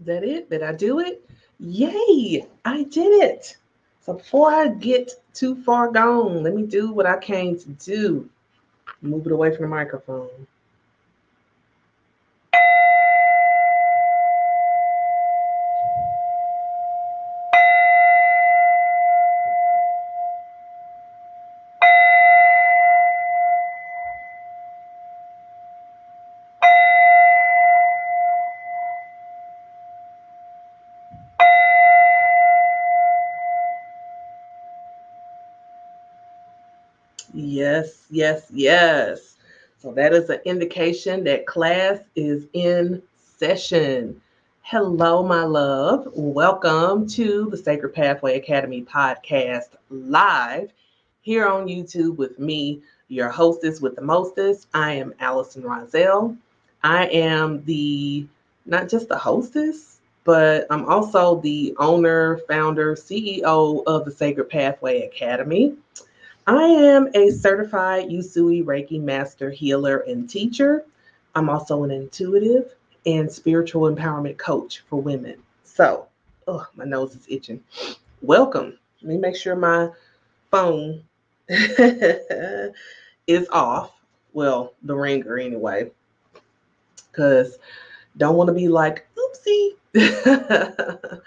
That it? Did I do it? Yay, I did it. So before I get too far gone, let me do what I came to do. Move it away from the microphone. Yes, yes. So that is an indication that class is in session. Hello, my love. Welcome to the Sacred Pathway Academy podcast live here on YouTube with me, your hostess with the mostest. I am Allison Rozelle. I am the not just the hostess, but I'm also the owner, founder, CEO of the Sacred Pathway Academy. I am a certified Usui Reiki master healer and teacher. I'm also an intuitive and spiritual empowerment coach for women. So, oh, my nose is itching. Welcome. Let me make sure my phone is off. Well, the ringer anyway. Because don't want to be like, oopsie,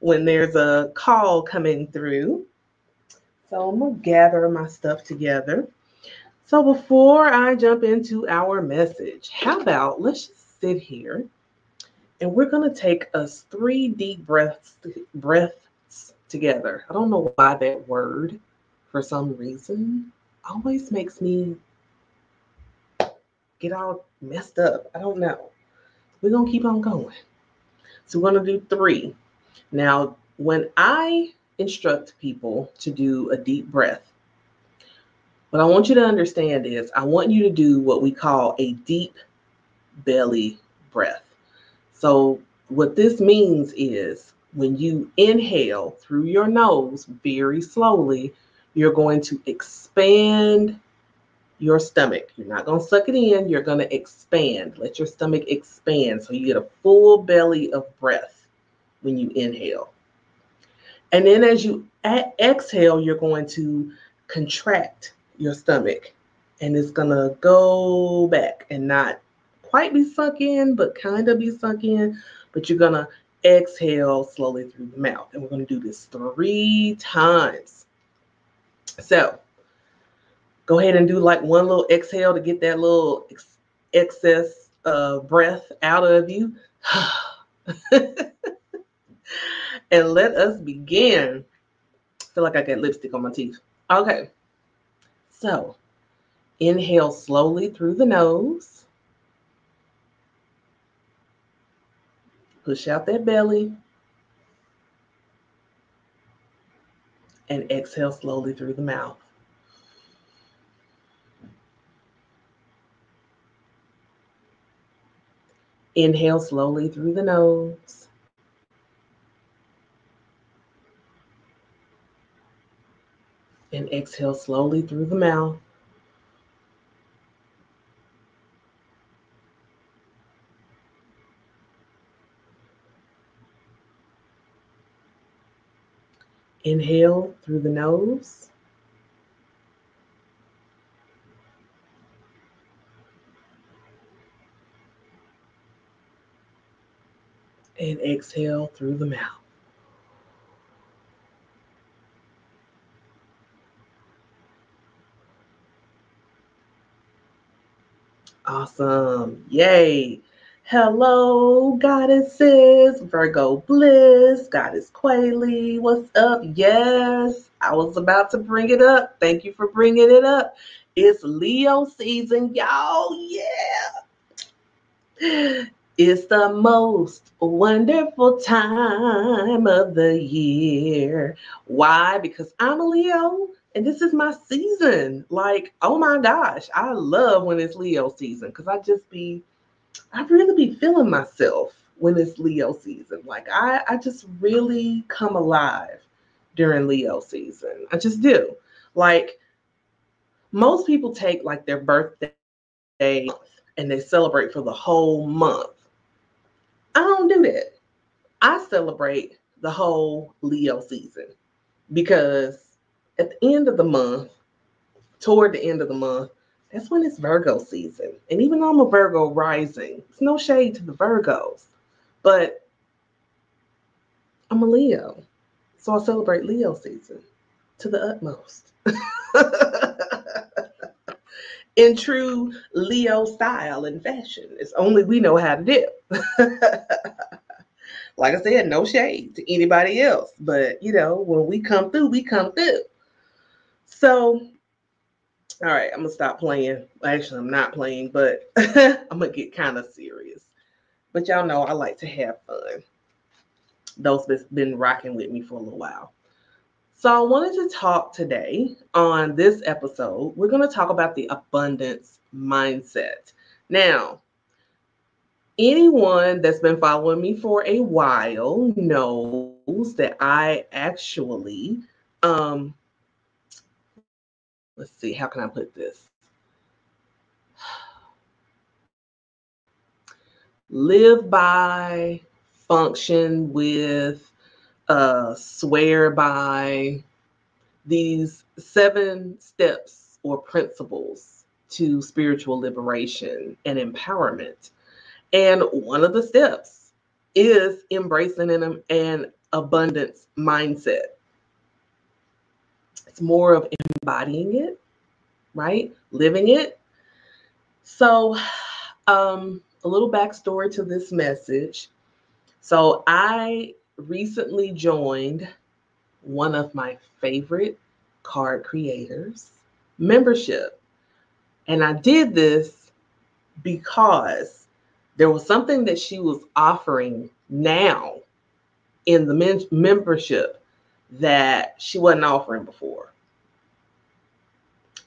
when there's a call coming through. So I'm going to gather my stuff together. So before I jump into our message, how about let's just sit here and we're going to take us three deep breaths breaths together. I don't know why that word for some reason always makes me get all messed up. I don't know. We're going to keep on going. So we're going to do 3. Now, when I instruct people to do a deep breath. What I want you to understand is I want you to do what we call a deep belly breath. So, what this means is when you inhale through your nose very slowly, you're going to expand your stomach. You're not going to suck it in, you're going to expand. Let your stomach expand so you get a full belly of breath when you inhale. And then as you exhale, you're going to contract your stomach and it's going to go back and not quite be sunk in, but kind of be sunk in. But you're going to exhale slowly through the mouth. And we're going to do this three times. So go ahead and do like one little exhale to get that little ex- excess uh, breath out of you. and let us begin. I feel like I got lipstick on my teeth. Okay. So inhale slowly through the nose. Push out that belly. And exhale slowly through the mouth. Inhale slowly through the nose. And exhale slowly through the mouth. Inhale through the nose. And exhale through the mouth. Awesome. Yay. Hello, goddesses. Virgo Bliss, Goddess Quayle. What's up? Yes, I was about to bring it up. Thank you for bringing it up. It's Leo season, y'all. Yeah. It's the most wonderful time of the year. Why? Because I'm a Leo and this is my season. Like, oh my gosh, I love when it's Leo season because I just be, I really be feeling myself when it's Leo season. Like, I, I just really come alive during Leo season. I just do. Like, most people take like their birthday and they celebrate for the whole month. I don't do that. I celebrate the whole Leo season because at the end of the month, toward the end of the month, that's when it's Virgo season. And even though I'm a Virgo rising, it's no shade to the Virgos, but I'm a Leo. So I celebrate Leo season to the utmost. In true Leo style and fashion. It's only we know how to do. like I said, no shade to anybody else. But you know, when we come through, we come through. So, all right, I'm gonna stop playing. Actually, I'm not playing, but I'm gonna get kind of serious. But y'all know I like to have fun. Those that's been rocking with me for a little while. So, I wanted to talk today on this episode. We're to talk about the abundance mindset. Now, anyone that's been following me for a while knows that I actually um, let's see, how can I put this? Live by, function with, uh, swear by these seven steps or principles to spiritual liberation and empowerment. And one of the steps is embracing an, an abundance mindset. It's more of embodying it, right? Living it. So, um, a little backstory to this message. So, I recently joined one of my favorite card creators membership. And I did this because there was something that she was offering now in the membership that she wasn't offering before.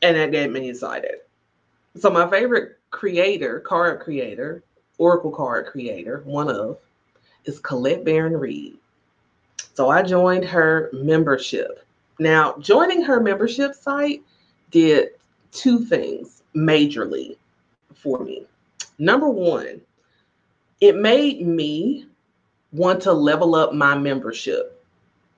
And that got me excited. So my favorite creator, card creator, Oracle card creator, one of, is Colette Baron Reid. So I joined her membership. Now, joining her membership site did two things majorly for me. Number one, it made me want to level up my membership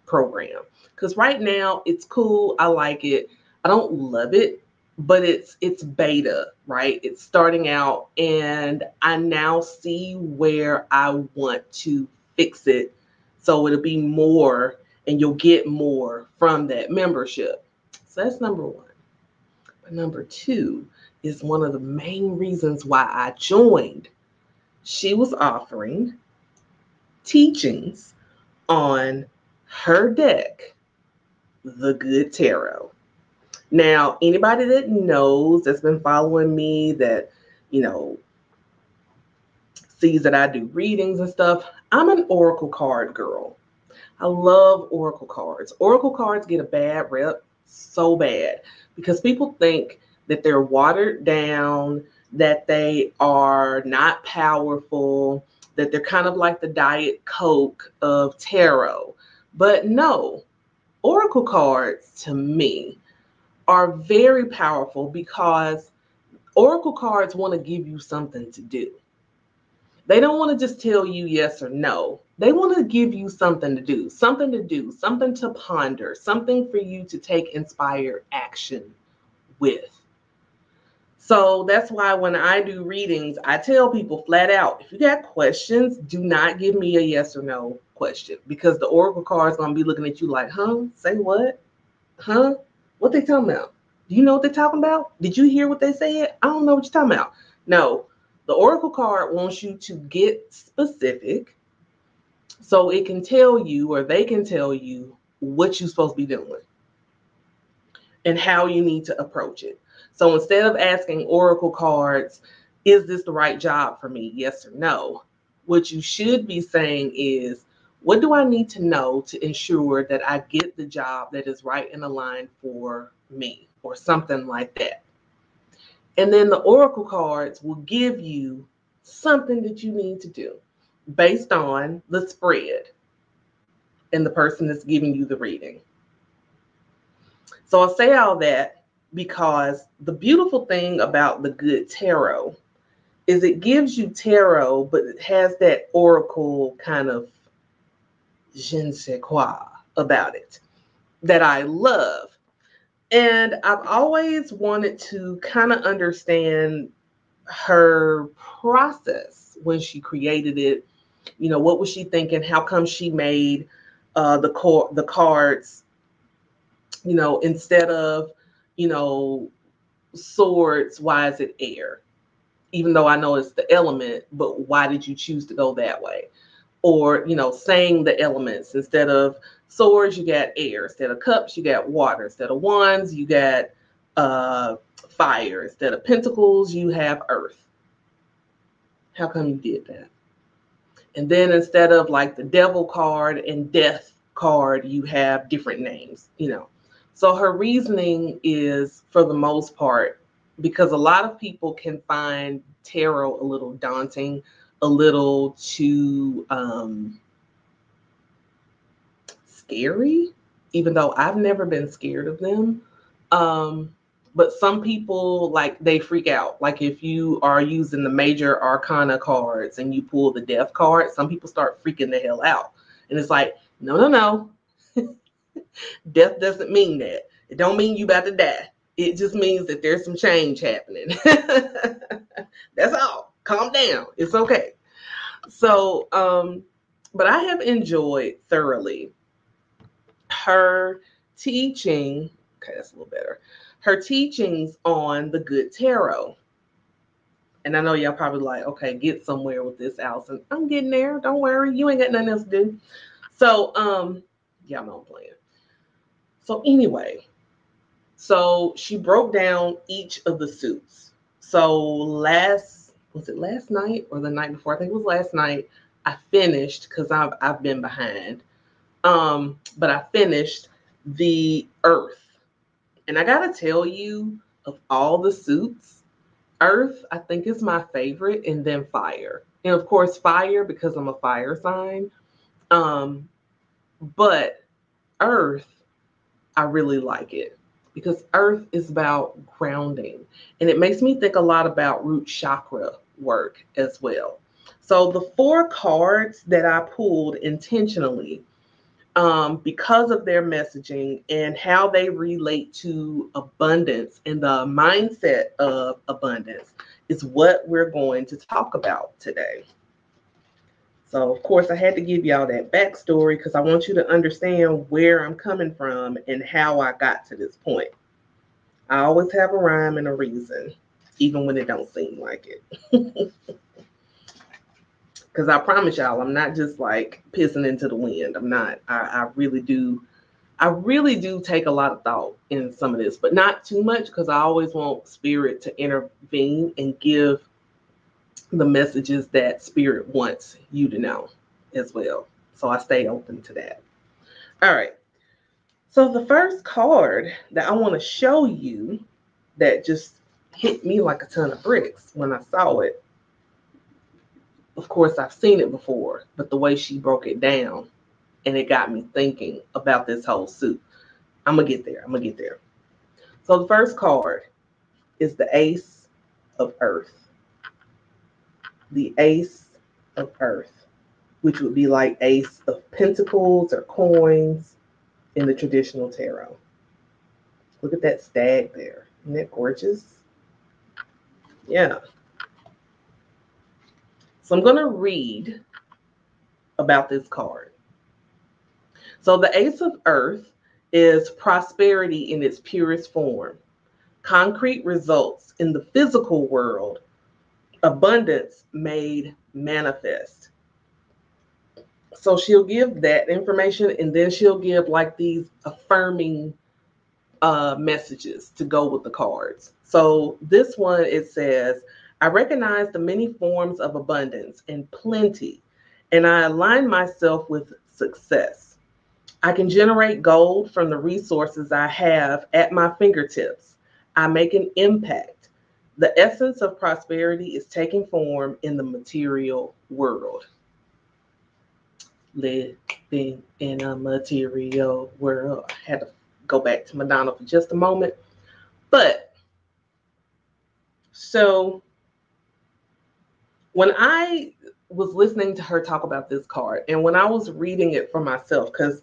program. Because right now it's cool. I like it. I don't love it, but it's it's beta, right? It's starting out and I now see where I want to fix it so it'll be more and you'll get more from that membership. So that's number one. But number two is one of the main reasons why I joined. She was offering teachings on her deck, the Good Tarot. Now, anybody that knows that's been following me that, you know, sees that I do readings and stuff, I'm an Oracle card girl. I love Oracle cards. Oracle cards get a bad rep so bad because people think that they're watered down, that they are not powerful, that they're kind of like the Diet Coke of tarot. But no, Oracle cards to me are very powerful because Oracle cards want to give you something to do. They don't want to just tell you yes or no. They want to give you something to do, something to do, something to ponder, something for you to take inspired action with. So that's why when I do readings, I tell people flat out if you got questions, do not give me a yes or no question because the oracle card is going to be looking at you like, huh? Say what? Huh? What they talking about? Do you know what they're talking about? Did you hear what they said? I don't know what you're talking about. No, the oracle card wants you to get specific so it can tell you or they can tell you what you're supposed to be doing and how you need to approach it. So instead of asking oracle cards, is this the right job for me? Yes or no. What you should be saying is, what do I need to know to ensure that I get the job that is right and aligned for me, or something like that? And then the oracle cards will give you something that you need to do based on the spread and the person that's giving you the reading. So I'll say all that because the beautiful thing about the good tarot is it gives you tarot, but it has that oracle kind of je ne sais quoi about it that I love. And I've always wanted to kind of understand her process when she created it. You know, what was she thinking? How come she made uh, the core the cards? You know, instead of you know swords, why is it air? Even though I know it's the element, but why did you choose to go that way? Or you know, saying the elements instead of swords, you got air. Instead of cups, you got water. Instead of wands, you got uh, fire. Instead of pentacles, you have earth. How come you did that? And then instead of like the devil card and death card, you have different names, you know. So her reasoning is, for the most part, because a lot of people can find tarot a little daunting, a little too um, scary, even though I've never been scared of them. Um, but some people like they freak out. Like if you are using the major arcana cards and you pull the death card, some people start freaking the hell out. And it's like, no, no, no. death doesn't mean that. It don't mean you about to die. It just means that there's some change happening. That's all. Calm down. It's okay. So, um, but I have enjoyed thoroughly her teaching. Okay, that's a little better. Her teachings on the good tarot. And I know y'all probably like, okay, get somewhere with this, Allison. I'm getting there. Don't worry. You ain't got nothing else to do. So, um, y'all know I'm playing. So, anyway, so she broke down each of the suits. So, last, was it last night or the night before? I think it was last night. I finished because I've, I've been behind. Um, but I finished the Earth. And I gotta tell you, of all the suits, Earth, I think is my favorite, and then fire. And of course, fire because I'm a fire sign. Um, but Earth, I really like it because Earth is about grounding. And it makes me think a lot about root chakra work as well. So the four cards that I pulled intentionally um, because of their messaging and how they relate to abundance and the mindset of abundance is what we're going to talk about today. So, of course, I had to give y'all that backstory because I want you to understand where I'm coming from and how I got to this point. I always have a rhyme and a reason, even when it don't seem like it. because I promise y'all, I'm not just like pissing into the wind. I'm not. I, I, really do. I really do take a lot of thought in some of this, but not too much because I always want spirit to intervene and give the messages that spirit wants you to know as well. So I stay open to that. All right. So the first card that I want to show you that just hit me like a ton of bricks when I saw it of course, I've seen it before, but the way she broke it down and it got me thinking about this whole suit. I'm going to get there. I'm going to get there. So the first card is the Ace of Earth. The Ace of Earth, which would be like Ace of Pentacles or coins in the traditional tarot. Look at that stag there. Isn't that gorgeous? Yeah. So I'm going to read about this card. So the Ace of Earth is prosperity in its purest form, concrete results in the physical world, abundance made manifest. So she'll give that information and then she'll give like these affirming uh, messages to go with the cards. So this one, it says, I recognize the many forms of abundance and plenty, and I align myself with success. I can generate gold from the resources I have at my fingertips. I make an impact. The essence of prosperity is taking form in the material world. Living in a material world. I had to go back to Madonna for just a moment. But so when I was listening to her talk about this card, and when I was reading it for myself, because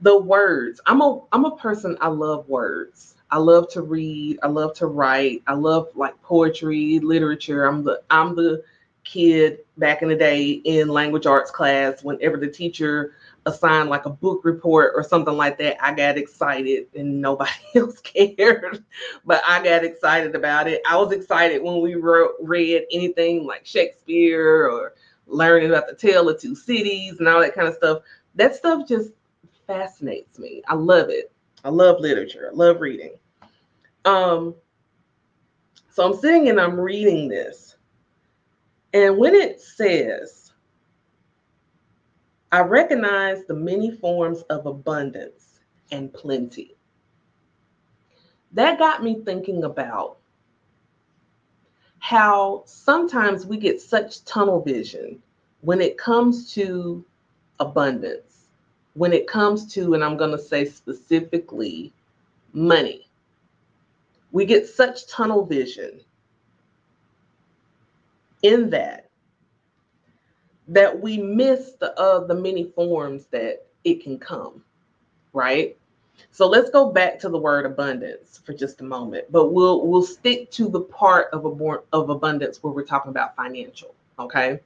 the words, I'm a I'm a person, I love words. I love to read, I love to write, I love like poetry, literature. I'm the I'm the kid back in the day in language arts class, whenever the teacher assigned like a book report or something like that, I got excited and nobody else cared, but I got excited about it. I was excited when we wrote, read anything like Shakespeare or learning about the Tale of Two Cities and all that kind of stuff. That stuff just fascinates me. I love it. I love literature. I love reading. Um, so I'm sitting and I'm reading this. And when it says, I recognize the many forms of abundance and plenty. That got me thinking about how sometimes we get such tunnel vision when it comes to abundance, when it comes to, and I'm going to say specifically, money. We get such tunnel vision in that that we miss the uh, the many forms that it can come, right? So let's go back to the word abundance for just a moment, but we'll we'll stick to the part of a of abundance where we're talking about financial, okay?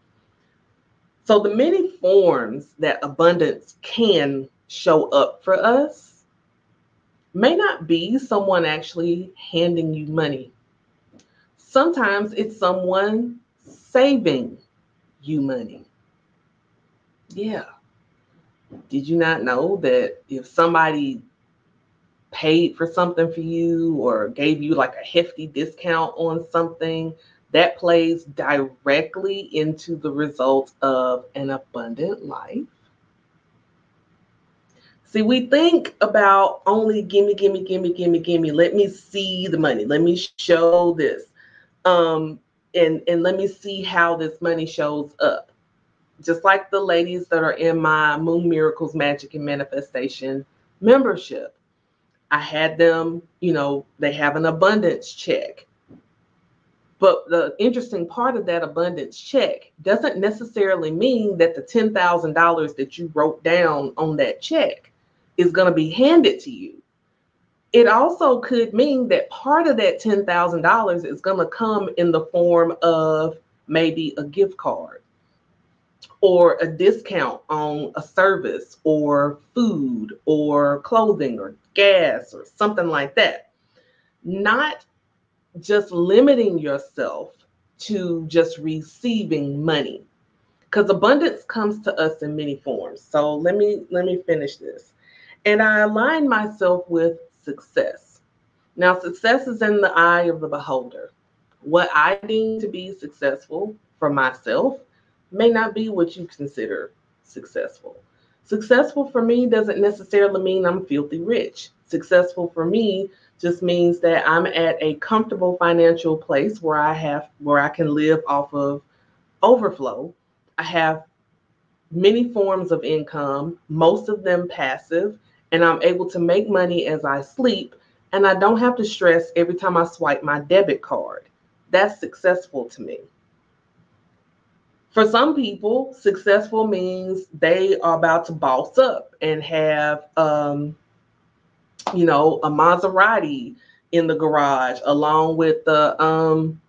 So the many forms that abundance can show up for us may not be someone actually handing you money. Sometimes it's someone saving you money. Yeah. Did you not know that if somebody paid for something for you or gave you like a hefty discount on something, that plays directly into the result of an abundant life? See, we think about only gimme, gimme, gimme, gimme, gimme. Let me see the money. Let me show this. Um, and, and let me see how this money shows up just like the ladies that are in my Moon Miracles Magic and Manifestation membership. I had them, you know, they have an abundance check. But the interesting part of that abundance check doesn't necessarily mean that the $10,000 that you wrote down on that check is going to be handed to you. It also could mean that part of that $10,000 is going to come in the form of maybe a gift card or a discount on a service or food or clothing or gas or something like that. Not just limiting yourself to just receiving money because abundance comes to us in many forms so let me let me finish this and i align myself with success now success is in the eye of the beholder what i deem to be successful for myself may not be what you consider successful. Successful for me doesn't necessarily mean I'm filthy rich. Successful for me just means that I'm at a comfortable financial place where I have where I can live off of overflow. I have many forms of income, most of them passive, and I'm able to make money as I sleep and I don't have to stress every time I swipe my debit card. That's successful to me. For some people, successful means they are about to boss up and have, um, you know, a Maserati in the garage along with the, um,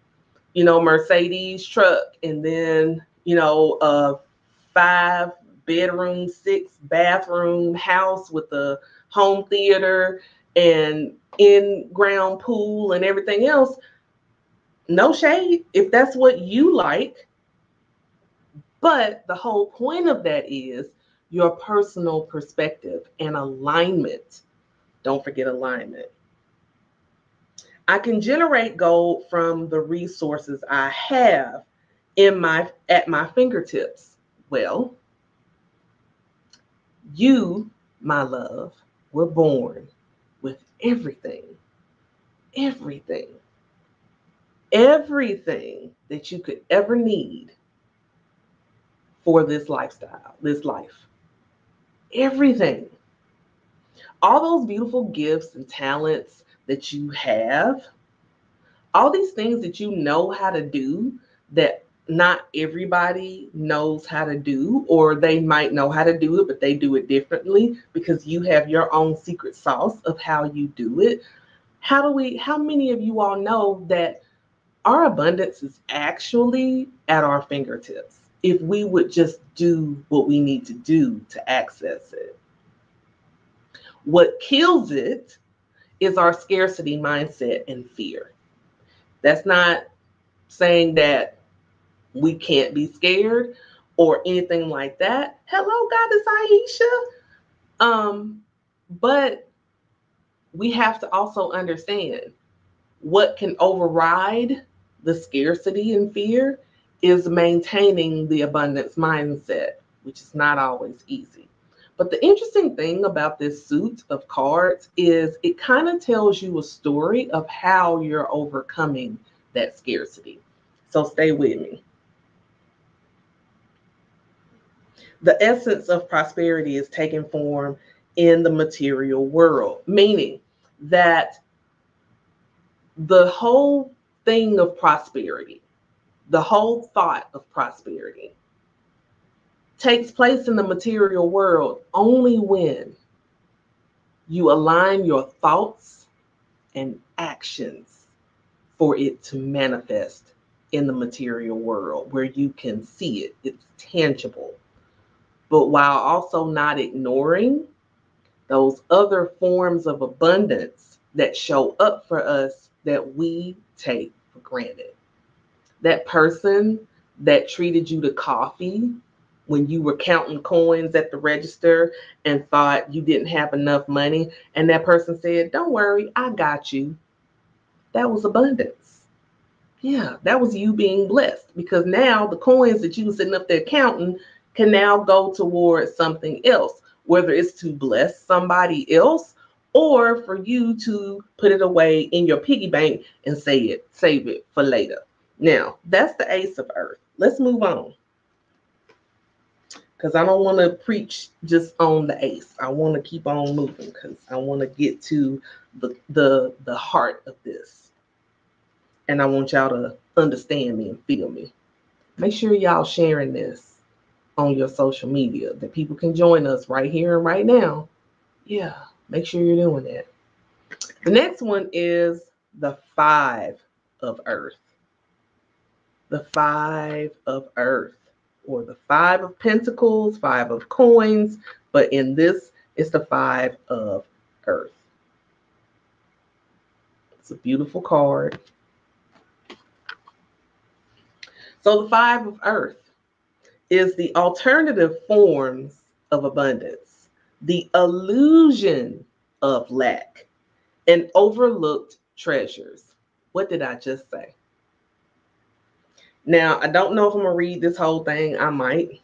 you know, Mercedes truck, and then you know, a five bedroom, six bathroom house with a home theater and in ground pool and everything else. No shade. If that's what you like, but the whole point of that is your personal perspective and alignment. Don't forget alignment. I can generate gold from the resources I have in my at my fingertips. Well, you, my love, were born with everything. Everything. Everything that you could ever need for this lifestyle, this life. Everything. All those beautiful gifts and talents that you have, all these things that you know how to do that not everybody knows how to do, or they might know how to do it, but they do it differently because you have your own secret sauce of how you do it. How do we, how many of you all know that our abundance is actually at our fingertips if we would just do what we need to do to access it? What kills it is our scarcity mindset and fear. That's not saying that we can't be scared or anything like that. Hello, Goddess Aisha. Um, but we have to also understand what can override the scarcity and fear is maintaining the abundance mindset, which is not always easy. But the interesting thing about this suit of cards is it kind of tells you a story of how you're overcoming that scarcity. So stay with me. The essence of prosperity is taking form in the material world, meaning that the whole thing of prosperity, the whole thought of prosperity, takes place in the material world only when you align your thoughts and actions for it to manifest in the material world where you can see it, it's tangible but while also not ignoring those other forms of abundance that show up for us that we take for granted. That person that treated you to coffee when you were counting coins at the register and thought you didn't have enough money, and that person said, Don't worry, I got you. That was abundance. Yeah, that was you being blessed because now the coins that you were sitting up there counting can now go towards something else, whether it's to bless somebody else or for you to put it away in your piggy bank and say it, save it for later. Now, that's the ace of earth. Let's move on. Because I don't want to preach just on the ace. I want to keep on moving because I want to get to the, the the heart of this. And I want y'all to understand me and feel me. Make sure y'all sharing this on your social media that people can join us right here and right now, yeah, make sure you're doing that. The next one is the five of earth. The five of earth, or the five of pentacles, five of coins, but in this, it's the five of earth. It's a beautiful card. So, the five of earth is the alternative forms of abundance, the illusion of lack, and overlooked treasures. What did I just say? Now, I don't know if I'm going to read this whole thing. I might.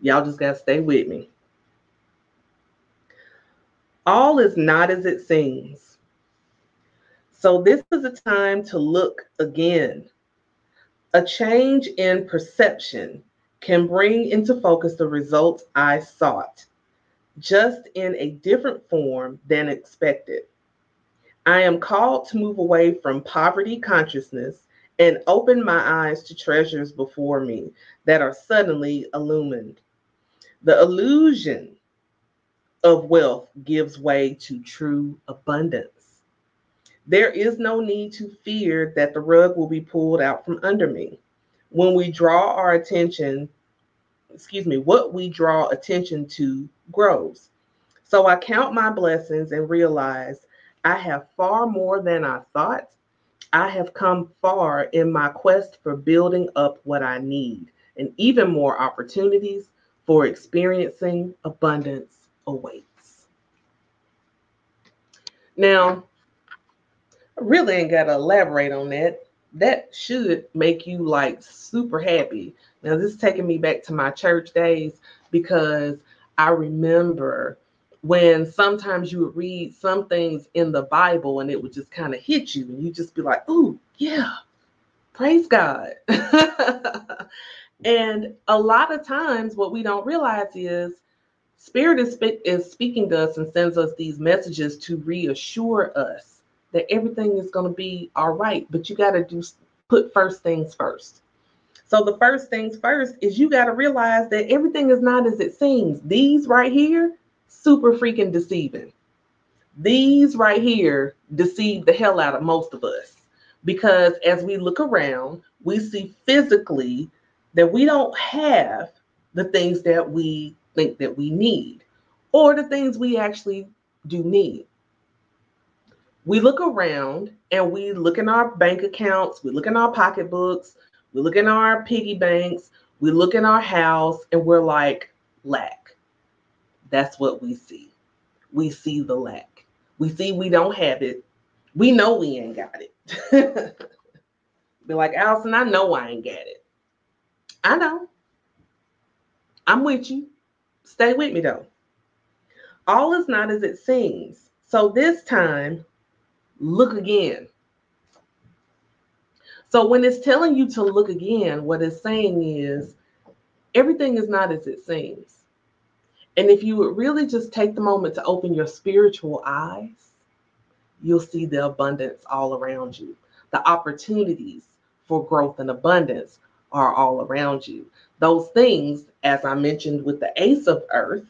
Y'all just got to stay with me. All is not as it seems. So, this is a time to look again. A change in perception can bring into focus the results I sought, just in a different form than expected. I am called to move away from poverty consciousness and open my eyes to treasures before me that are suddenly illumined. The illusion of wealth gives way to true abundance. There is no need to fear that the rug will be pulled out from under me when we draw our attention, excuse me, what we draw attention to grows. So I count my blessings and realize I have far more than I thought. I have come far in my quest for building up what I need, and even more opportunities for experiencing abundance awaits. Now, I really ain't got to elaborate on that that should make you like super happy. Now, this is taking me back to my church days because I remember when sometimes you would read some things in the Bible and it would just kind of hit you, and you just be like, "Ooh, yeah, praise God." and a lot of times, what we don't realize is Spirit is, is speaking to us and sends us these messages to reassure us that everything is going to be all right. But you got to do put first things first. So the first things first is you got to realize that everything is not as it seems. These right here, super freaking deceiving. These right here deceive the hell out of most of us because as we look around, we see physically that we don't have the things that we think that we need or the things we actually do need. We look around and we look in our bank accounts, we look in our pocketbooks, we look in our piggy banks, we look in our house, and we're like, lack. That's what we see. We see the lack. We see we don't have it. We know we ain't got it. Be like, Allison, I know I ain't got it. I know. I'm with you. Stay with me though. All is not as it seems. So this time, look again. So when it's telling you to look again, what it's saying is everything is not as it seems. And if you would really just take the moment to open your spiritual eyes, you'll see the abundance all around you. The opportunities for growth and abundance are all around you. Those things, as I mentioned with the Ace of Earth,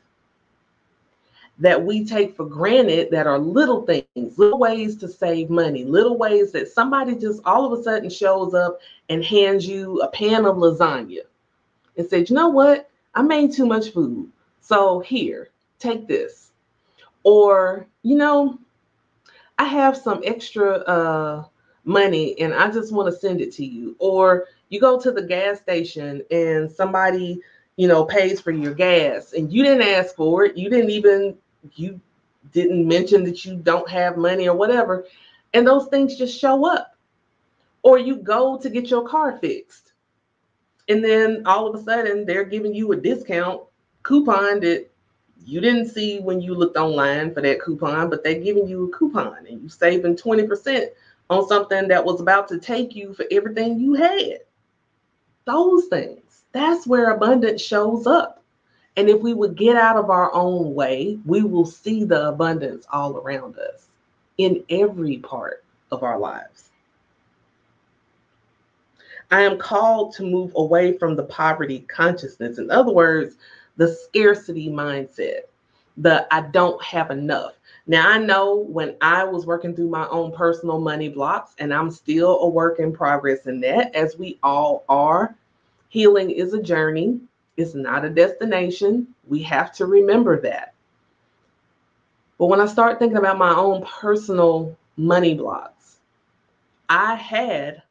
that we take for granted that are little things, little ways to save money, little ways that somebody just all of a sudden shows up and hands you a pan of lasagna and says, you know what? I made too much food. So here, take this. Or, you know, I have some extra uh, money and I just want to send it to you. Or you go to the gas station and somebody, you know, pays for your gas and you didn't ask for it. You didn't even you didn't mention that you don't have money or whatever, and those things just show up. Or you go to get your car fixed, and then all of a sudden they're giving you a discount coupon that you didn't see when you looked online for that coupon, but they're giving you a coupon and you're saving 20% on something that was about to take you for everything you had. Those things. That's where abundance shows up. And if we would get out of our own way, we will see the abundance all around us in every part of our lives. I am called to move away from the poverty consciousness. In other words, the scarcity mindset, the I don't have enough. Now, I know when I was working through my own personal money blocks, and I'm still a work in progress in that, as we all are, healing is a journey. It's not a destination. We have to remember that. But when I start thinking about my own personal money blocks, I had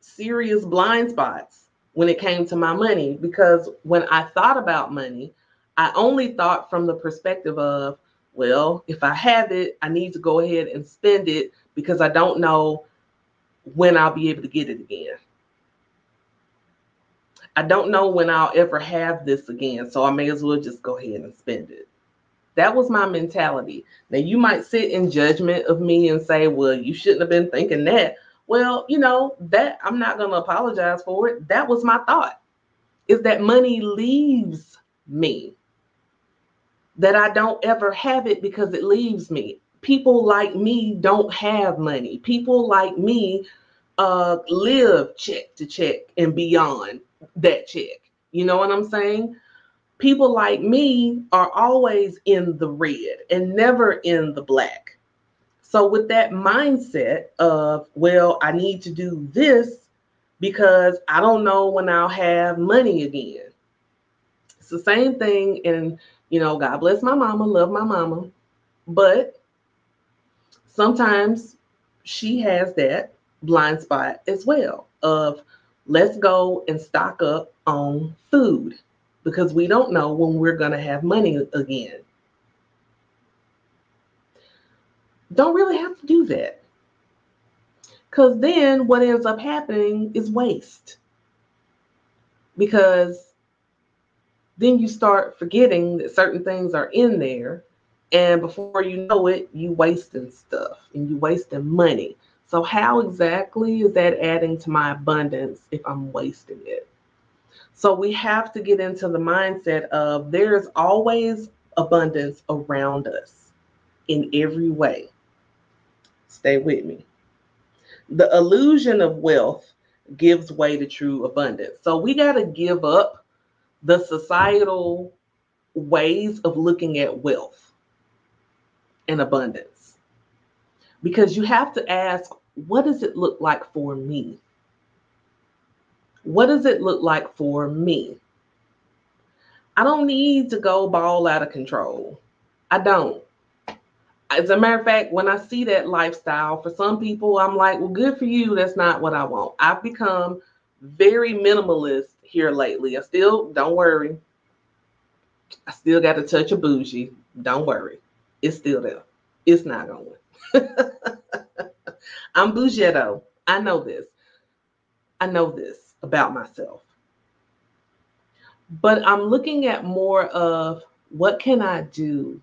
serious blind spots when it came to my money because when I thought about money, I only thought from the perspective of, well, if I have it, I need to go ahead and spend it because I don't know when I'll be able to get it again. I don't know when I'll ever have this again, so I may as well just go ahead and spend it. That was my mentality. Now, you might sit in judgment of me and say, well, you shouldn't have been thinking that. Well, you know, that I'm not going to apologize for it. That was my thought is that money leaves me, that I don't ever have it because it leaves me. People like me don't have money. People like me uh, live check to check and beyond that check. You know what I'm saying? People like me are always in the red and never in the black. So, with that mindset of, well, I need to do this because I don't know when I'll have money again. It's the same thing. And, you know, God bless my mama, love my mama. But sometimes she has that blind spot as well of let's go and stock up on food because we don't know when we're going to have money again. Don't really have to do that. Because then what ends up happening is waste. Because then you start forgetting that certain things are in there. And before you know it, you wasting stuff and you wasting money. So, how exactly is that adding to my abundance if I'm wasting it? So, we have to get into the mindset of there's always abundance around us in every way. Stay with me. The illusion of wealth gives way to true abundance. So we got to give up the societal ways of looking at wealth and abundance. Because you have to ask, what does it look like for me? What does it look like for me? I don't need to go ball out of control. I don't. As a matter of fact, when I see that lifestyle, for some people, I'm like, well, good for you. That's not what I want. I've become very minimalist here lately. I still, don't worry. I still got a touch of bougie. Don't worry. It's still there. It's not going. I'm bougie though. I know this. I know this about myself. But I'm looking at more of what can I do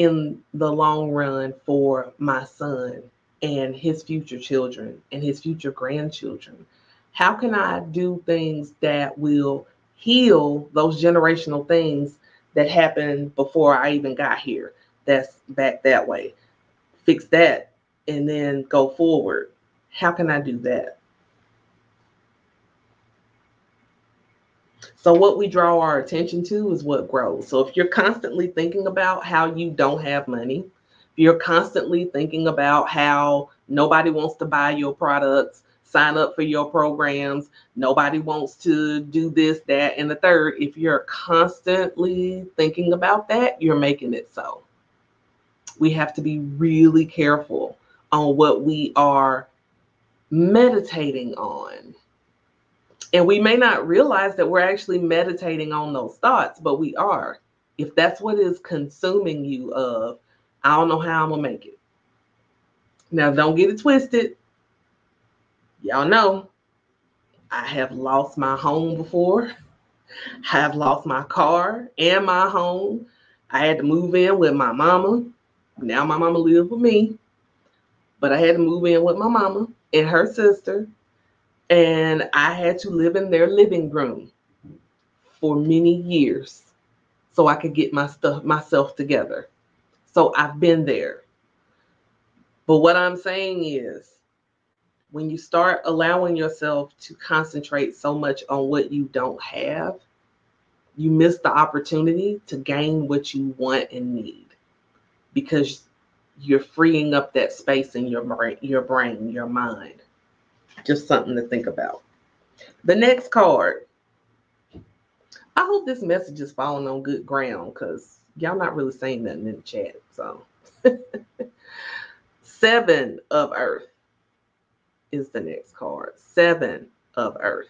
in the long run for my son and his future children and his future grandchildren? How can I do things that will heal those generational things that happened before I even got here? That's back that way. Fix that and then go forward. How can I do that? So, what we draw our attention to is what grows. So, if you're constantly thinking about how you don't have money, if you're constantly thinking about how nobody wants to buy your products, sign up for your programs, nobody wants to do this, that, and the third, if you're constantly thinking about that, you're making it so. We have to be really careful on what we are meditating on and we may not realize that we're actually meditating on those thoughts, but we are. If that's what is consuming you of, I don't know how I'm gonna make it. Now, don't get it twisted. Y'all know I have lost my home before. I have lost my car and my home. I had to move in with my mama. Now my mama lives with me. But I had to move in with my mama and her sister and I had to live in their living room for many years so I could get my stuff myself together. So I've been there. But what I'm saying is when you start allowing yourself to concentrate so much on what you don't have, you miss the opportunity to gain what you want and need because you're freeing up that space in your brain, your brain, your mind. Just something to think about. The next card. I hope this message is falling on good ground because y'all not really saying nothing in the chat. So, seven of Earth is the next card. Seven of Earth.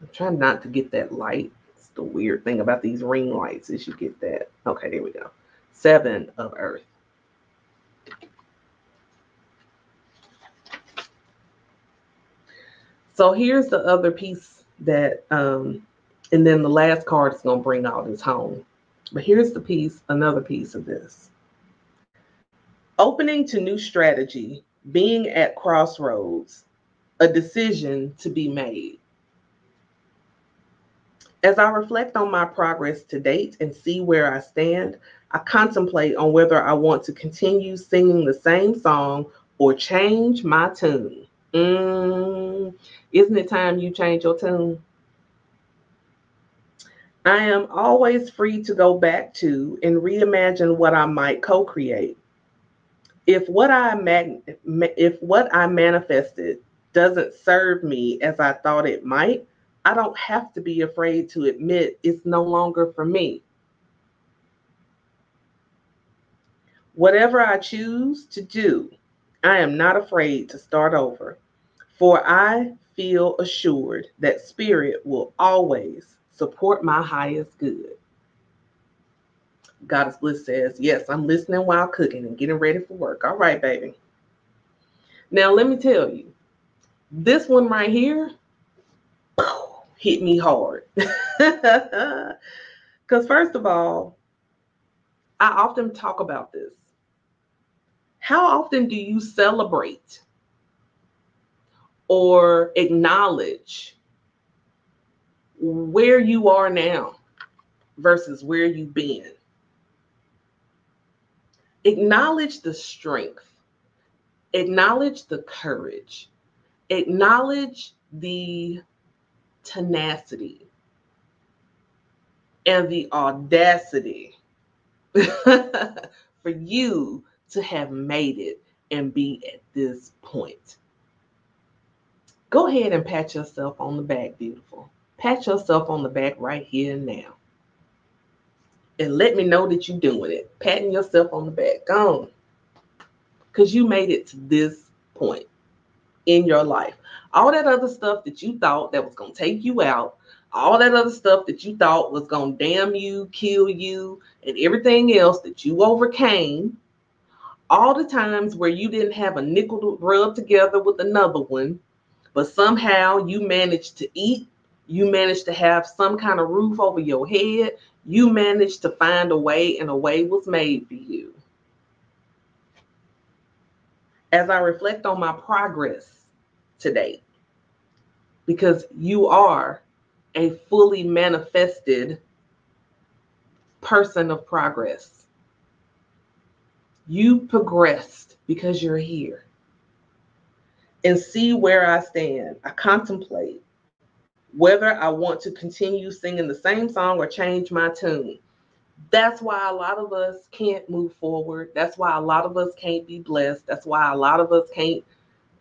I'm trying not to get that light. The weird thing about these ring lights is you get that. Okay, there we go. Seven of Earth. So here's the other piece that, um, and then the last card is going to bring all this home. But here's the piece, another piece of this. Opening to new strategy, being at crossroads, a decision to be made. As I reflect on my progress to date and see where I stand, I contemplate on whether I want to continue singing the same song or change my tune. Mm, isn't it time you change your tune? I am always free to go back to and reimagine what I might co-create. If what I if what I manifested doesn't serve me as I thought it might, I don't have to be afraid to admit it's no longer for me. Whatever I choose to do, I am not afraid to start over, for I feel assured that Spirit will always support my highest good. Goddess Bliss says, Yes, I'm listening while cooking and getting ready for work. All right, baby. Now, let me tell you, this one right here hit me hard. Because, first of all, I often talk about this. How often do you celebrate or acknowledge where you are now versus where you've been. Acknowledge the strength. acknowledge the courage, acknowledge the tenacity and the audacity for you to have made it and be at this point. Go ahead and pat yourself on the back, beautiful. Pat yourself on the back right here and now. And let me know that you're doing it. Patting yourself on the back. Go on. Because you made it to this point in your life. All that other stuff that you thought that was going to take you out, all that other stuff that you thought was going to damn you, kill you, and everything else that you overcame, all the times where you didn't have a nickel to rub together with another one, but somehow you managed to eat, you managed to have some kind of roof over your head, you managed to find a way, and a way was made for you. As I reflect on my progress today, because you are a fully manifested person of progress. You progressed because you're here. And see where I stand. I contemplate whether I want to continue singing the same song or change my tune. That's why a lot of us can't move forward. That's why a lot of us can't be blessed. That's why a lot of us can't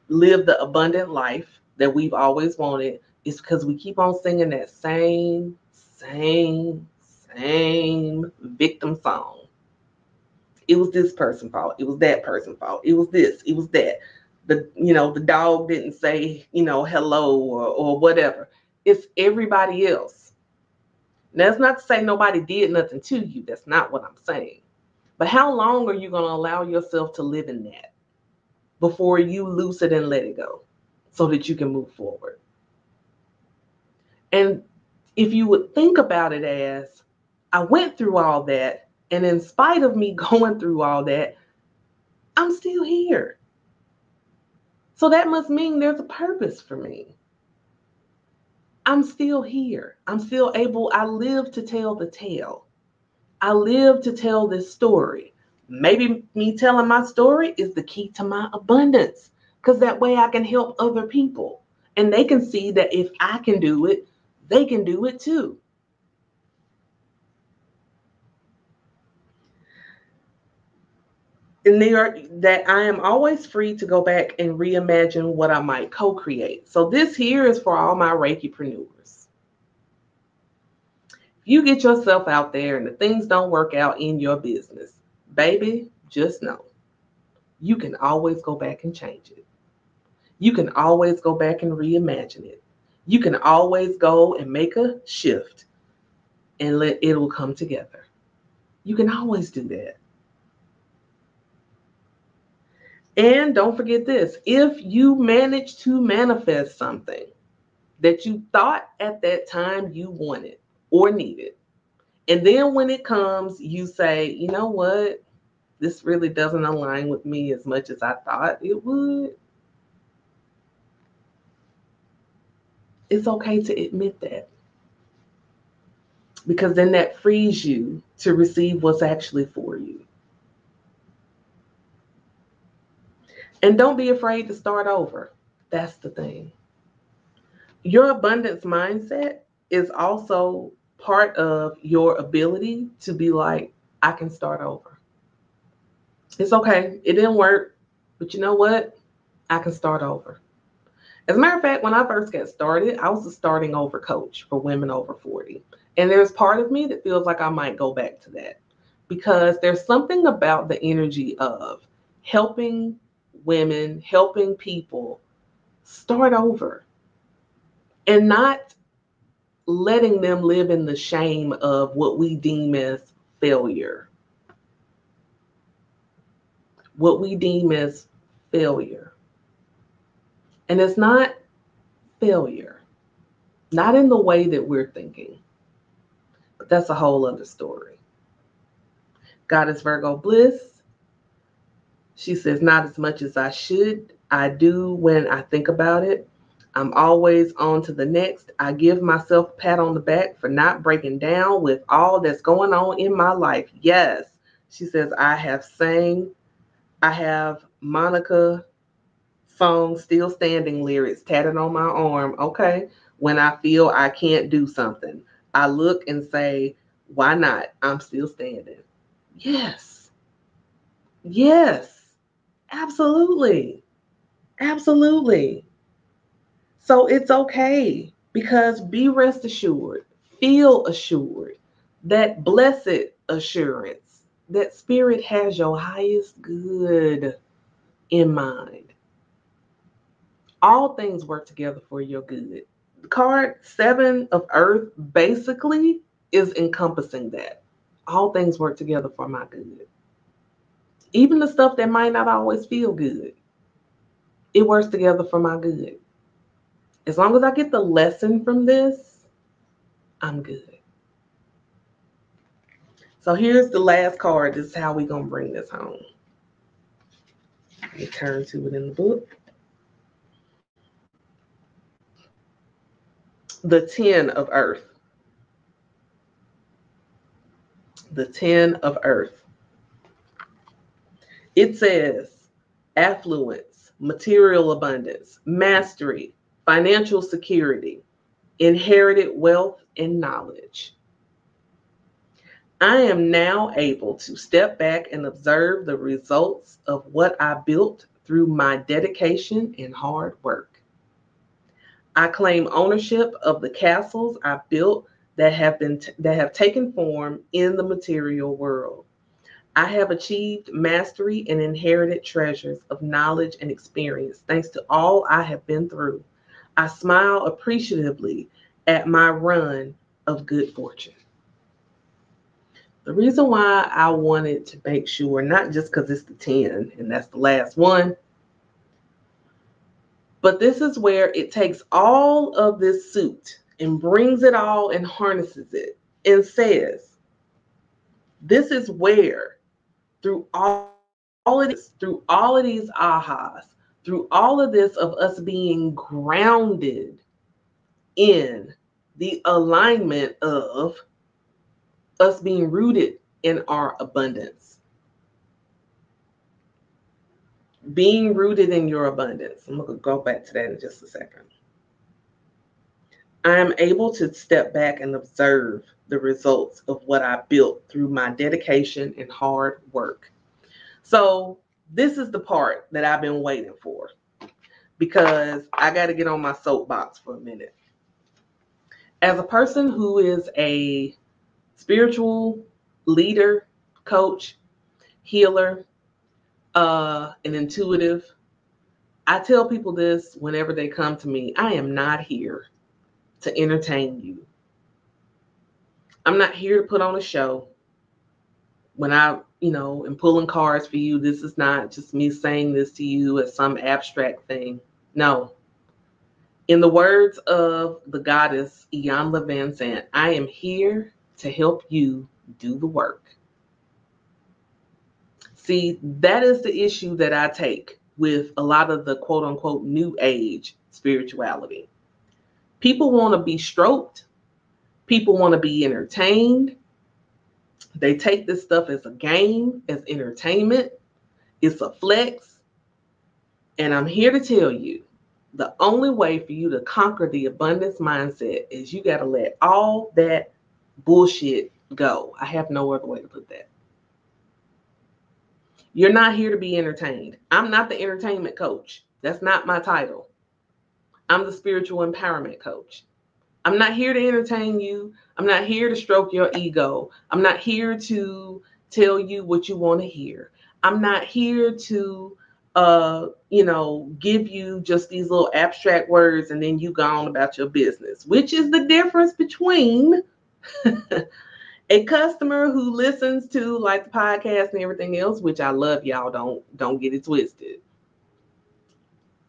live the abundant life that we've always wanted is because we keep on singing that same, same, same victim song. It was this person's fault. It was that person's fault. It was this. It was that. The you know the dog didn't say you know hello or or whatever. It's everybody else. Now, that's not to say nobody did nothing to you. That's not what I'm saying. But how long are you going to allow yourself to live in that before you lose it and let it go so that you can move forward? And if you would think about it as I went through all that, and in spite of me going through all that, I'm still here. So that must mean there's a purpose for me. I'm still here. I'm still able, I live to tell the tale. I live to tell this story. Maybe me telling my story is the key to my abundance because that way I can help other people and they can see that if I can do it, they can do it too. And they are that I am always free to go back and reimagine what I might co-create. So this here is for all my Reikipreneurs. If you get yourself out there and the things don't work out in your business, baby, just know you can always go back and change it. You can always go back and reimagine it you can always go and make a shift and let it will come together. You can always do that. And don't forget this if you manage to manifest something that you thought at that time you wanted or needed, and then when it comes, you say, you know what, this really doesn't align with me as much as I thought it would. it's okay to admit that. Because then that frees you to receive what's actually for you. And don't be afraid to start over. That's the thing. Your abundance mindset is also part of your ability to be like, I can start over. It's okay. It didn't work. But you know what? I can start over. As a matter of fact, when I first got started, I was a starting over coach for women over 40. And there's part of me that feels like I might go back to that because there's something about the energy of helping women, helping people start over and not letting them live in the shame of what we deem as failure. What we deem as failure. And it's not failure, not in the way that we're thinking, but that's a whole other story. Goddess Virgo Bliss, she says, not as much as I should. I do when I think about it. I'm always on to the next. I give myself a pat on the back for not breaking down with all that's going on in my life. Yes, she says, I have sang, I have Monica song Still Standing lyrics tatted on my arm. Okay. When I feel I can't do something, I look and say, why not? I'm still standing. Yes. Yes. Absolutely. Absolutely. So it's okay because be rest assured, feel assured that blessed assurance that spirit has your highest good in mind. All things work together for your good. Card seven of earth basically is encompassing that. All things work together for my good. Even the stuff that might not always feel good, it works together for my good. As long as I get the lesson from this, I'm good. So here's the last card. This is how we're going to bring this home. Let turn to it in the book. The 10 of earth. The 10 of earth. It says affluence, material abundance, mastery, financial security, inherited wealth, and knowledge. I am now able to step back and observe the results of what I built through my dedication and hard work. I claim ownership of the castles I built that have been t- that have taken form in the material world. I have achieved mastery and inherited treasures of knowledge and experience thanks to all I have been through. I smile appreciatively at my run of good fortune. The reason why I wanted to make sure, not just because it's the 10 and that's the last one, but this is where it takes all of this suit and brings it all and harnesses it and says, this is where through all, all of this, through all of these ahas, through all of this of us being grounded in the alignment of us being rooted in our abundance. Being rooted in your abundance. I'm going to go back to that in just a second. I am able to step back and observe the results of what I built through my dedication and hard work. So, this is the part that I've been waiting for because I got to get on my soapbox for a minute. As a person who is a spiritual leader, coach, healer, uh, an intuitive. I tell people this whenever they come to me I am not here to entertain you. I'm not here to put on a show. When I, you know, am pulling cards for you, this is not just me saying this to you as some abstract thing. No. In the words of the goddess Iyanla Vanzant, I am here to help you do the work. See, that is the issue that I take with a lot of the quote unquote new age spirituality. People want to be stroked, people want to be entertained. They take this stuff as a game, as entertainment. It's a flex. And I'm here to tell you the only way for you to conquer the abundance mindset is you got to let all that bullshit go. I have no other way to put that. You're not here to be entertained. I'm not the entertainment coach. That's not my title. I'm the spiritual empowerment coach. I'm not here to entertain you. I'm not here to stroke your ego. I'm not here to tell you what you want to hear. I'm not here to uh, you know, give you just these little abstract words and then you go on about your business, which is the difference between a customer who listens to like the podcast and everything else, which I love y'all, don't don't get it twisted.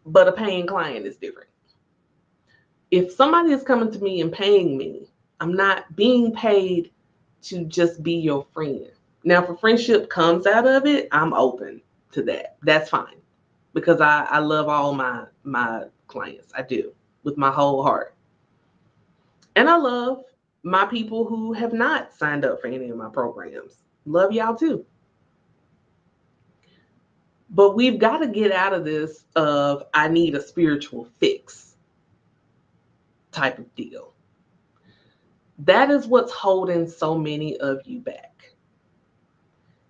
But a paying client is different. If somebody is coming to me and paying me, I'm not being paid to just be your friend. Now, if a friendship comes out of it, I'm open to that. That's fine. Because I, I love all my my clients. I do with my whole heart. And I love my people who have not signed up for any of my programs. Love y'all too. But we've got to get out of this of I need a spiritual fix type of deal. That is what's holding so many of you back.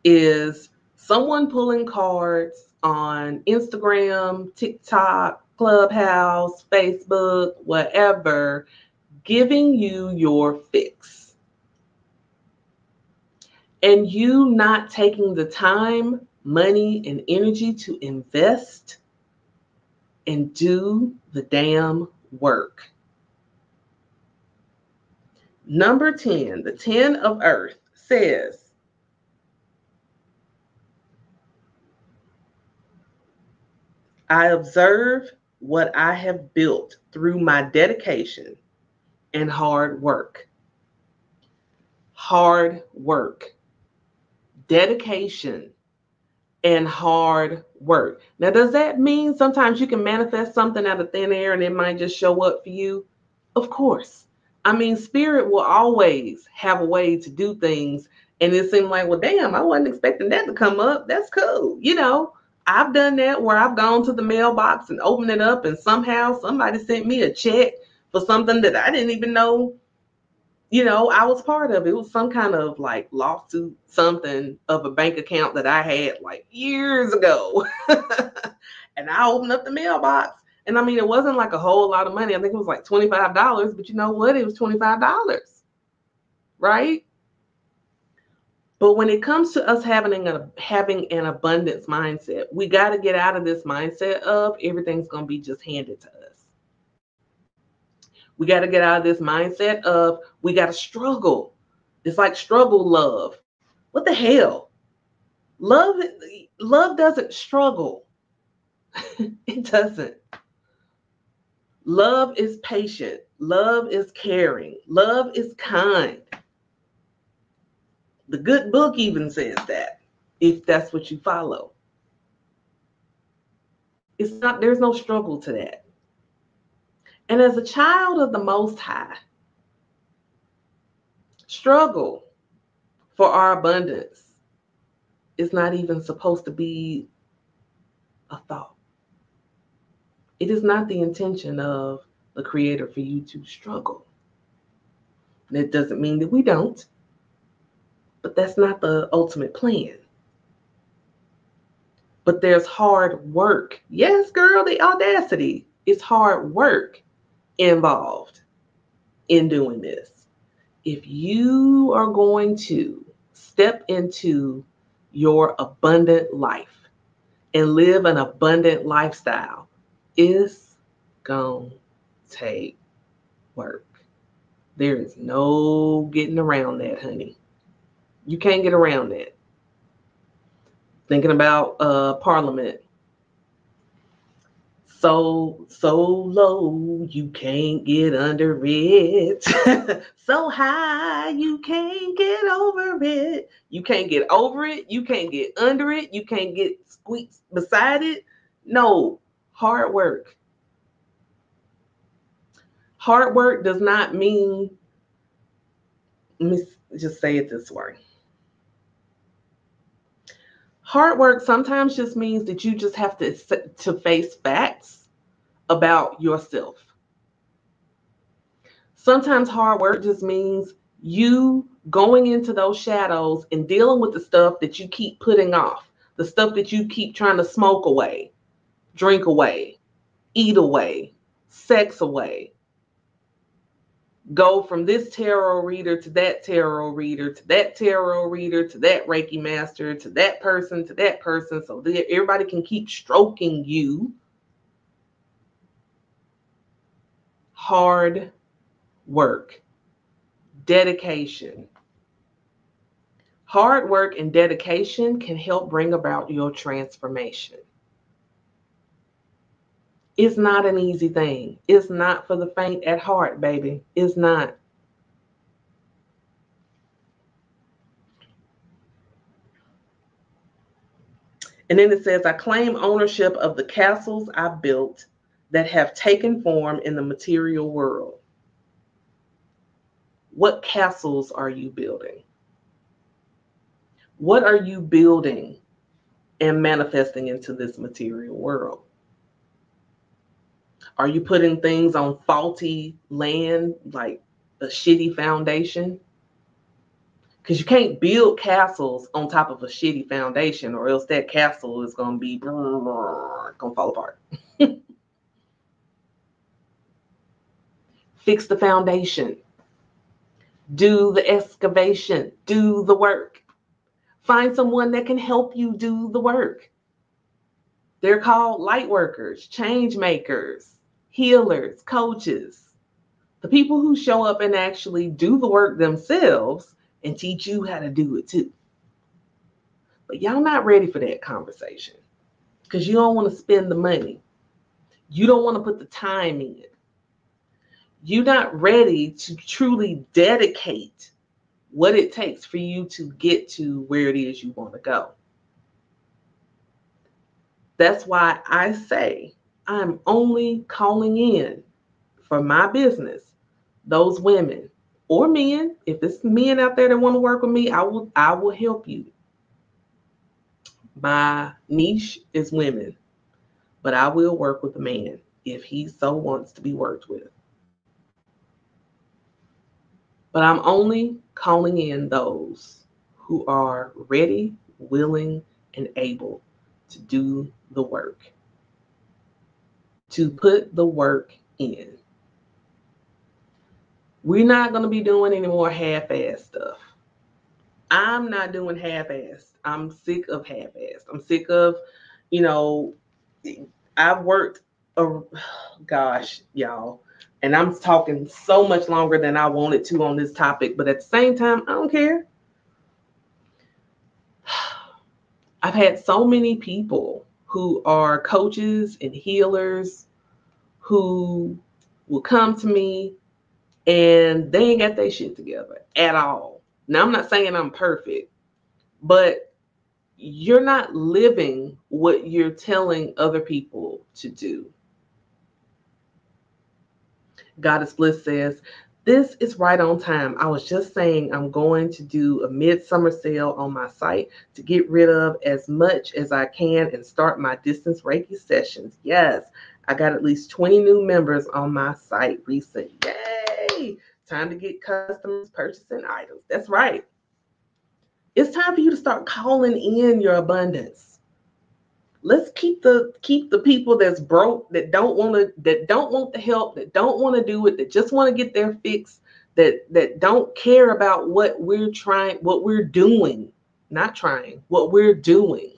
Is someone pulling cards on Instagram, TikTok, Clubhouse, Facebook, whatever, giving you your fix. And you not taking the time, money, and energy to invest and do the damn work. Number 10, the 10 of earth says, I observe what I have built through my dedication and hard work. Hard work, dedication, and hard work. Now, does that mean sometimes you can manifest something out of thin air and it might just show up for you? Of course. I mean, spirit will always have a way to do things. And it seemed like, well, damn, I wasn't expecting that to come up. That's cool. You know, I've done that where I've gone to the mailbox and opened it up, and somehow somebody sent me a check for something that I didn't even know, you know, I was part of. It was some kind of like lawsuit, something of a bank account that I had like years ago. and I opened up the mailbox. And I mean, it wasn't like a whole lot of money. I think it was like $25, but you know what? It was $25, right? But when it comes to us having a having an abundance mindset, we got to get out of this mindset of everything's going to be just handed to us. We got to get out of this mindset of we got to struggle. It's like struggle love. What the hell? Love love doesn't struggle. it doesn't. Love is patient. Love is caring. Love is kind. The good book even says that, if that's what you follow. It's not, there's no struggle to that. And as a child of the Most High, struggle for our abundance is not even supposed to be a thought. It is not the intention of the Creator for you to struggle. And it doesn't mean that we don't but that's not the ultimate plan. But there's hard work. Yes, girl, the audacity. It's hard work involved in doing this. If you are going to step into your abundant life and live an abundant lifestyle, it's going to take work. There is no getting around that, honey. You can't get around that. Thinking about uh, Parliament. So, so low, you can't get under it. so high, you can't get over it. You can't get over it. You can't get under it. You can't get squeaked beside it. No, hard work. Hard work does not mean, let me just say it this way hard work sometimes just means that you just have to to face facts about yourself. Sometimes hard work just means you going into those shadows and dealing with the stuff that you keep putting off the stuff that you keep trying to smoke away drink away eat away sex away go from this tarot reader to that tarot reader to that tarot reader to that Reiki master to that person to that person so that everybody can keep stroking you. Hard work, dedication. Hard work and dedication can help bring about your transformation. It's not an easy thing. It's not for the faint at heart, baby. It's not. And then it says, I claim ownership of the castles I built that have taken form in the material world. What castles are you building? What are you building and manifesting into this material world? Are you putting things on faulty land, like a shitty foundation? Because you can't build castles on top of a shitty foundation, or else that castle is going to be gonna fall apart. Fix the foundation. Do the excavation. Do the work. Find someone that can help you do the work. They're called light workers, change makers, healers, coaches, the people who show up and actually do the work themselves and teach you how to do it too. But y'all not ready for that conversation because you don't want to spend the money. You don't want to put the time in. You're not ready to truly dedicate what it takes for you to get to where it is you want to go. That's why I say I'm only calling in for my business those women or men. If it's men out there that want to work with me, I will I will help you. My niche is women, but I will work with a man if he so wants to be worked with. But I'm only calling in those who are ready, willing, and able to do the work to put the work in. We're not going to be doing any more half ass stuff. I'm not doing half ass. I'm sick of half ass. I'm sick of, you know, I've worked, a, gosh, y'all, and I'm talking so much longer than I wanted to on this topic, but at the same time, I don't care. I've had so many people who are coaches and healers who will come to me and they ain't got their shit together at all. Now, I'm not saying I'm perfect, but you're not living what you're telling other people to do. Goddess Bliss says, this is right on time. I was just saying I'm going to do a midsummer sale on my site to get rid of as much as I can and start my distance Reiki sessions. Yes, I got at least 20 new members on my site recent. Yay! Time to get customers purchasing items. That's right. It's time for you to start calling in your abundance let's keep the keep the people that's broke that don't want to that don't want the help that don't want to do it that just want to get their fix that that don't care about what we're trying what we're doing not trying what we're doing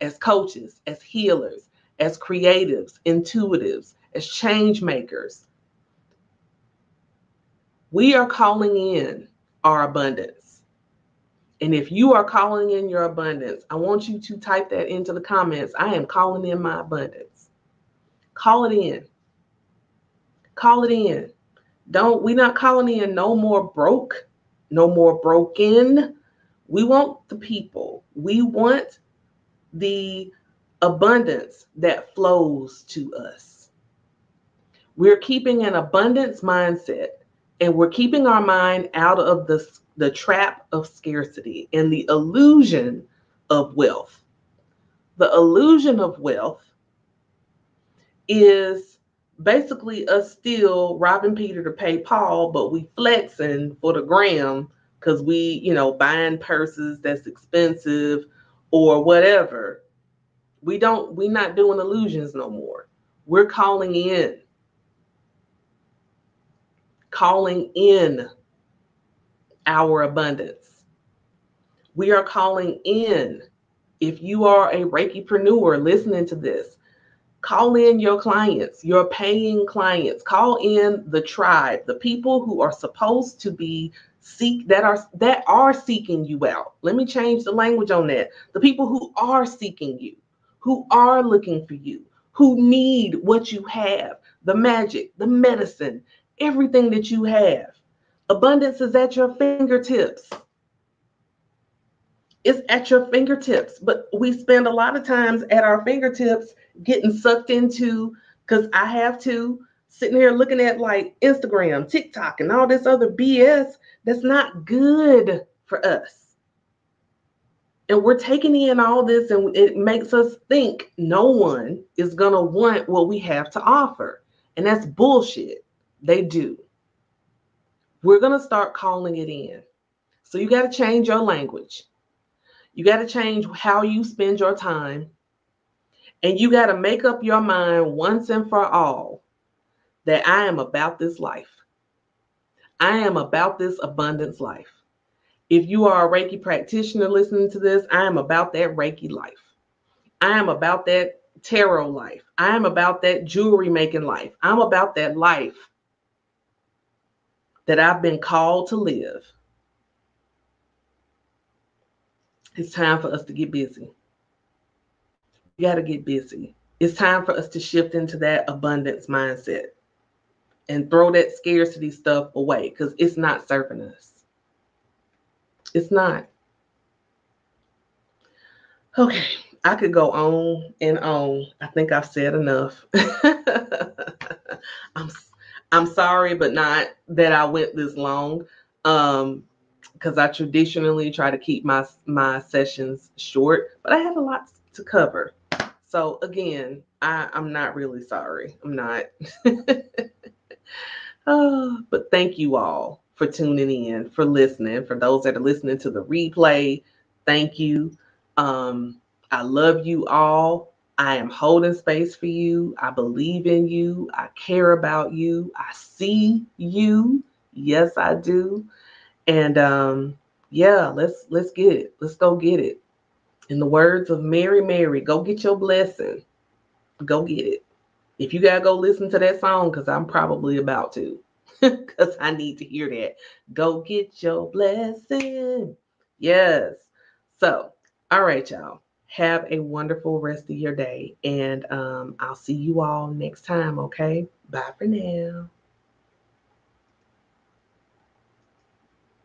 as coaches as healers as creatives intuitives as change makers. We are calling in our abundance and if you are calling in your abundance, I want you to type that into the comments. I am calling in my abundance. Call it in. Call it in. Don't we not calling in no more broke, no more broken. We want the people. We want the abundance that flows to us. We're keeping an abundance mindset and we're keeping our mind out of the the trap of scarcity and the illusion of wealth. The illusion of wealth is basically us still robbing Peter to pay Paul, but we flexing for the gram because we, you know, buying purses that's expensive or whatever. We don't, we're not doing illusions no more. We're calling in. Calling in our abundance. We are calling in. If you are a Reikipreneur listening to this, call in your clients, your paying clients. Call in the tribe, the people who are supposed to be seek that are that are seeking you out. Let me change the language on that. The people who are seeking you, who are looking for you, who need what you have, the magic, the medicine, everything that you have. Abundance is at your fingertips. It's at your fingertips, but we spend a lot of times at our fingertips getting sucked into because I have to sitting here looking at like Instagram, TikTok, and all this other BS that's not good for us. And we're taking in all this, and it makes us think no one is going to want what we have to offer. And that's bullshit. They do. We're going to start calling it in. So you got to change your language. You got to change how you spend your time. And you got to make up your mind once and for all that I am about this life. I am about this abundance life. If you are a Reiki practitioner listening to this, I am about that Reiki life. I am about that tarot life. I am about that jewelry making life. I'm about that life that I've been called to live. It's time for us to get busy. You got to get busy. It's time for us to shift into that abundance mindset and throw that scarcity stuff away because it's not serving us. It's not. Okay, I could go on and on. I think I've said enough. I'm I'm sorry, but not that I went this long. Um, because I traditionally try to keep my my sessions short, but I had a lot to cover. So again, I, I'm not really sorry. I'm not. oh, but thank you all for tuning in, for listening. For those that are listening to the replay, thank you. Um, I love you all. I am holding space for you. I believe in you. I care about you. I see you. Yes, I do. And um, yeah, let's let's get it. Let's go get it. In the words of Mary Mary, go get your blessing. Go get it. If you gotta go listen to that song, because I'm probably about to because I need to hear that. Go get your blessing. Yes. So, all right, y'all. Have a wonderful rest of your day. And um, I'll see you all next time. Okay. Bye for now.